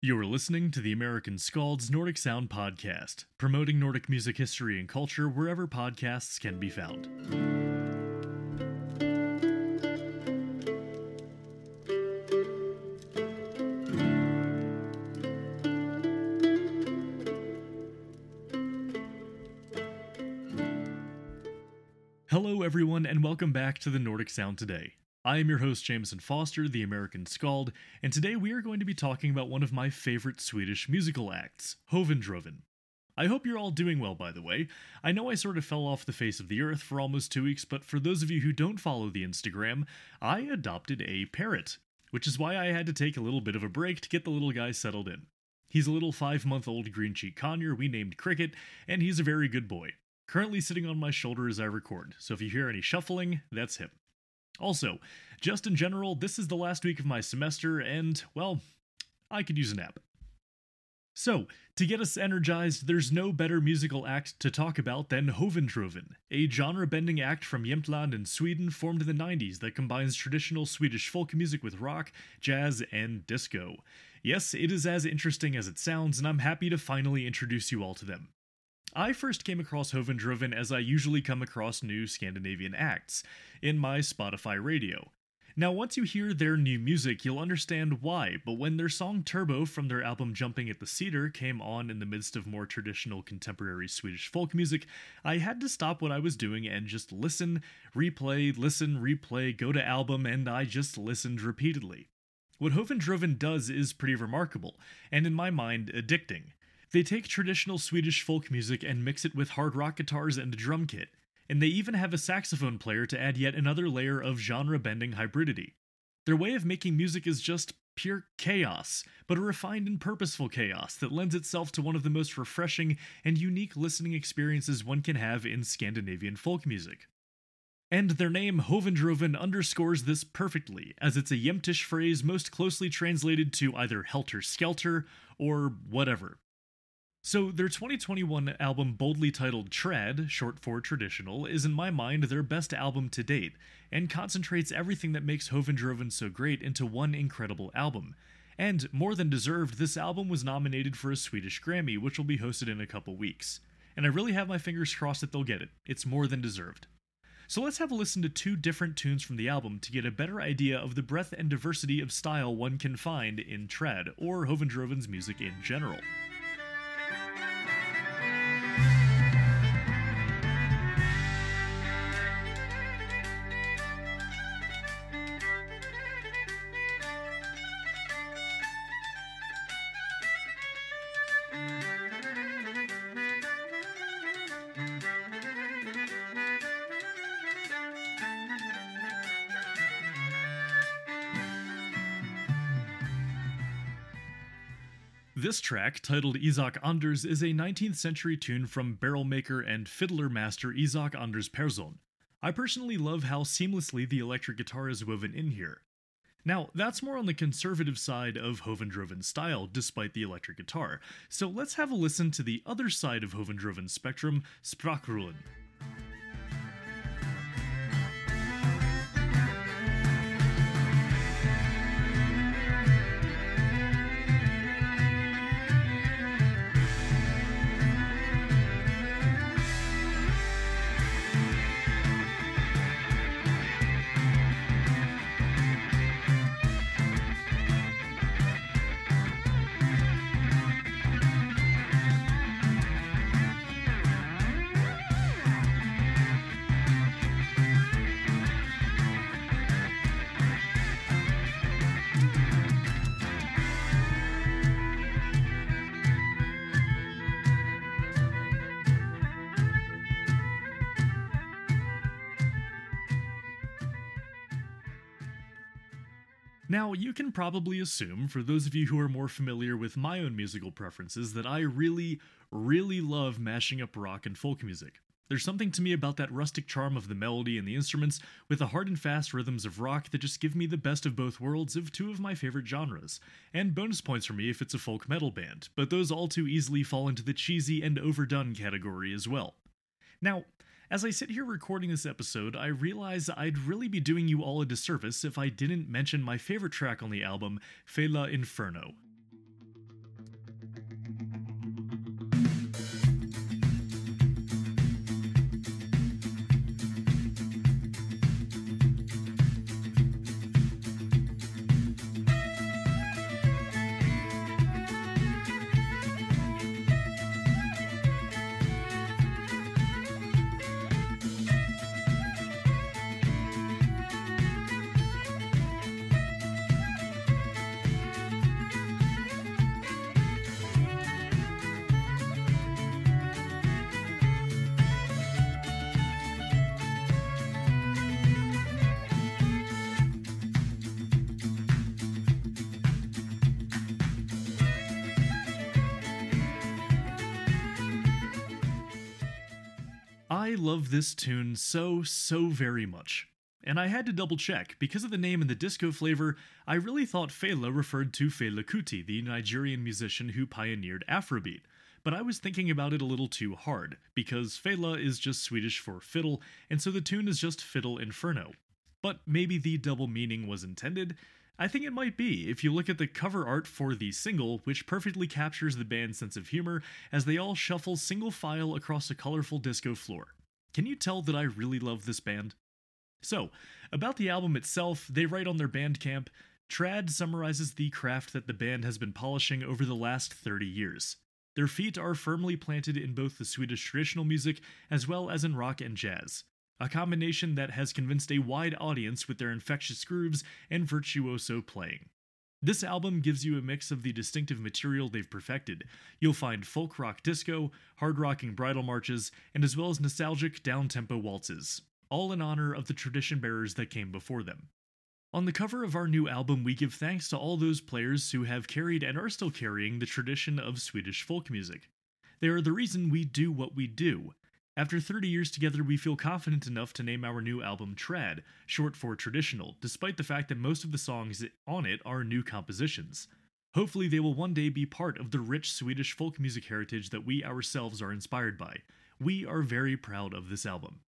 You're listening to the American Skald's Nordic Sound Podcast, promoting Nordic music history and culture wherever podcasts can be found. Hello, everyone, and welcome back to the Nordic Sound Today. I am your host, Jameson Foster, the American Skald, and today we are going to be talking about one of my favorite Swedish musical acts, Hoven Droven. I hope you're all doing well, by the way. I know I sort of fell off the face of the earth for almost two weeks, but for those of you who don't follow the Instagram, I adopted a parrot, which is why I had to take a little bit of a break to get the little guy settled in. He's a little five month old green cheek conure we named Cricket, and he's a very good boy. Currently sitting on my shoulder as I record, so if you hear any shuffling, that's him. Also, just in general, this is the last week of my semester, and, well, I could use a nap. So, to get us energized, there's no better musical act to talk about than Hoven Droven, a genre bending act from Jämtland in Sweden formed in the 90s that combines traditional Swedish folk music with rock, jazz, and disco. Yes, it is as interesting as it sounds, and I'm happy to finally introduce you all to them. I first came across Hoven Droven as I usually come across new Scandinavian acts, in my Spotify radio. Now, once you hear their new music, you'll understand why, but when their song Turbo from their album Jumping at the Cedar came on in the midst of more traditional contemporary Swedish folk music, I had to stop what I was doing and just listen, replay, listen, replay, go to album, and I just listened repeatedly. What Hoven Droven does is pretty remarkable, and in my mind, addicting. They take traditional Swedish folk music and mix it with hard rock guitars and a drum kit, and they even have a saxophone player to add yet another layer of genre bending hybridity. Their way of making music is just pure chaos, but a refined and purposeful chaos that lends itself to one of the most refreshing and unique listening experiences one can have in Scandinavian folk music. And their name, Hoven Droven, underscores this perfectly, as it's a Yemtish phrase most closely translated to either helter skelter or whatever. So, their 2021 album, boldly titled Trad, short for traditional, is in my mind their best album to date, and concentrates everything that makes Hoven Droven so great into one incredible album. And, more than deserved, this album was nominated for a Swedish Grammy, which will be hosted in a couple weeks. And I really have my fingers crossed that they'll get it. It's more than deserved. So let's have a listen to two different tunes from the album to get a better idea of the breadth and diversity of style one can find in Trad, or Hoven Droven's music in general. This track, titled Isak Anders, is a 19th century tune from barrel maker and fiddler master Isak Anders Persson. I personally love how seamlessly the electric guitar is woven in here. Now, that's more on the conservative side of Hoven Droven's style, despite the electric guitar, so let's have a listen to the other side of Hoven Droven's spectrum, Sprakrullen. Now, you can probably assume, for those of you who are more familiar with my own musical preferences, that I really, really love mashing up rock and folk music. There's something to me about that rustic charm of the melody and the instruments, with the hard and fast rhythms of rock that just give me the best of both worlds of two of my favorite genres. And bonus points for me if it's a folk metal band, but those all too easily fall into the cheesy and overdone category as well. Now, as I sit here recording this episode, I realize I'd really be doing you all a disservice if I didn't mention my favorite track on the album, Fela Inferno. I love this tune so, so very much. And I had to double check. Because of the name and the disco flavor, I really thought Fela referred to Fela Kuti, the Nigerian musician who pioneered Afrobeat. But I was thinking about it a little too hard, because Fela is just Swedish for fiddle, and so the tune is just Fiddle Inferno. But maybe the double meaning was intended? I think it might be if you look at the cover art for the single, which perfectly captures the band's sense of humor as they all shuffle single file across a colorful disco floor. Can you tell that I really love this band? So, about the album itself, they write on their Bandcamp Trad summarizes the craft that the band has been polishing over the last 30 years. Their feet are firmly planted in both the Swedish traditional music as well as in rock and jazz a combination that has convinced a wide audience with their infectious grooves and virtuoso playing. This album gives you a mix of the distinctive material they've perfected. You'll find folk rock disco, hard rocking bridal marches, and as well as nostalgic down tempo waltzes, all in honor of the tradition bearers that came before them. On the cover of our new album, we give thanks to all those players who have carried and are still carrying the tradition of Swedish folk music. They are the reason we do what we do, after 30 years together, we feel confident enough to name our new album Trad, short for traditional, despite the fact that most of the songs on it are new compositions. Hopefully, they will one day be part of the rich Swedish folk music heritage that we ourselves are inspired by. We are very proud of this album.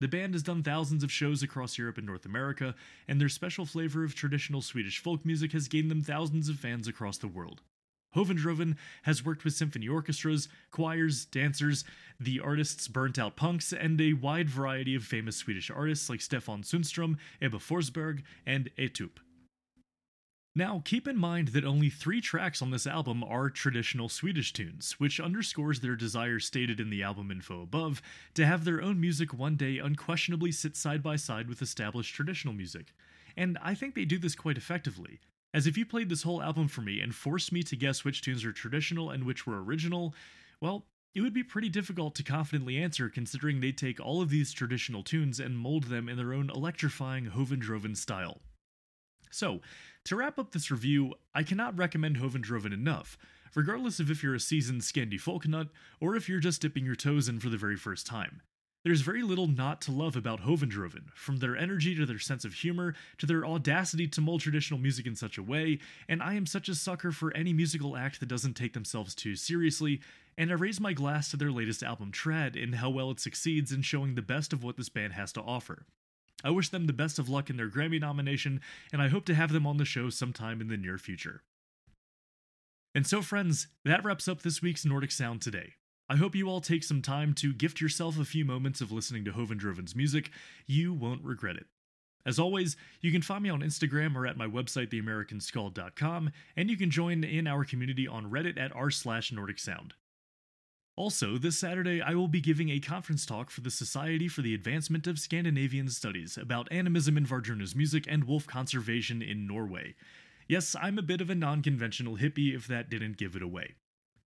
The band has done thousands of shows across Europe and North America, and their special flavor of traditional Swedish folk music has gained them thousands of fans across the world. Hoven Droven has worked with symphony orchestras, choirs, dancers, the artists Burnt Out Punks, and a wide variety of famous Swedish artists like Stefan Sundström, Ebba Forsberg, and Etup. Now, keep in mind that only three tracks on this album are traditional Swedish tunes, which underscores their desire stated in the album info above to have their own music one day unquestionably sit side by side with established traditional music. And I think they do this quite effectively. As if you played this whole album for me and forced me to guess which tunes are traditional and which were original, well, it would be pretty difficult to confidently answer considering they take all of these traditional tunes and mold them in their own electrifying Hoven Droven style. So, to wrap up this review, I cannot recommend Hoven Droven enough, regardless of if you're a seasoned Scandi folk nut or if you're just dipping your toes in for the very first time. There's very little not to love about Hoven Droven, from their energy to their sense of humor to their audacity to mold traditional music in such a way, and I am such a sucker for any musical act that doesn't take themselves too seriously, and I raise my glass to their latest album Trad and how well it succeeds in showing the best of what this band has to offer. I wish them the best of luck in their Grammy nomination, and I hope to have them on the show sometime in the near future. And so, friends, that wraps up this week's Nordic Sound today. I hope you all take some time to gift yourself a few moments of listening to Hoven Droven's music. You won't regret it. As always, you can find me on Instagram or at my website, theamericanskald.com, and you can join in our community on Reddit at r slash Nordic Sound. Also, this Saturday, I will be giving a conference talk for the Society for the Advancement of Scandinavian Studies about animism in Wardruna's music and wolf conservation in Norway. Yes, I'm a bit of a non conventional hippie if that didn't give it away.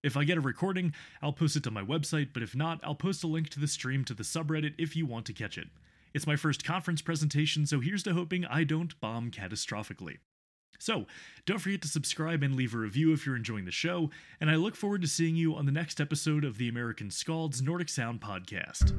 If I get a recording, I'll post it to my website, but if not, I'll post a link to the stream to the subreddit if you want to catch it. It's my first conference presentation, so here's to hoping I don't bomb catastrophically. So, don't forget to subscribe and leave a review if you're enjoying the show, and I look forward to seeing you on the next episode of the American Skald's Nordic Sound podcast.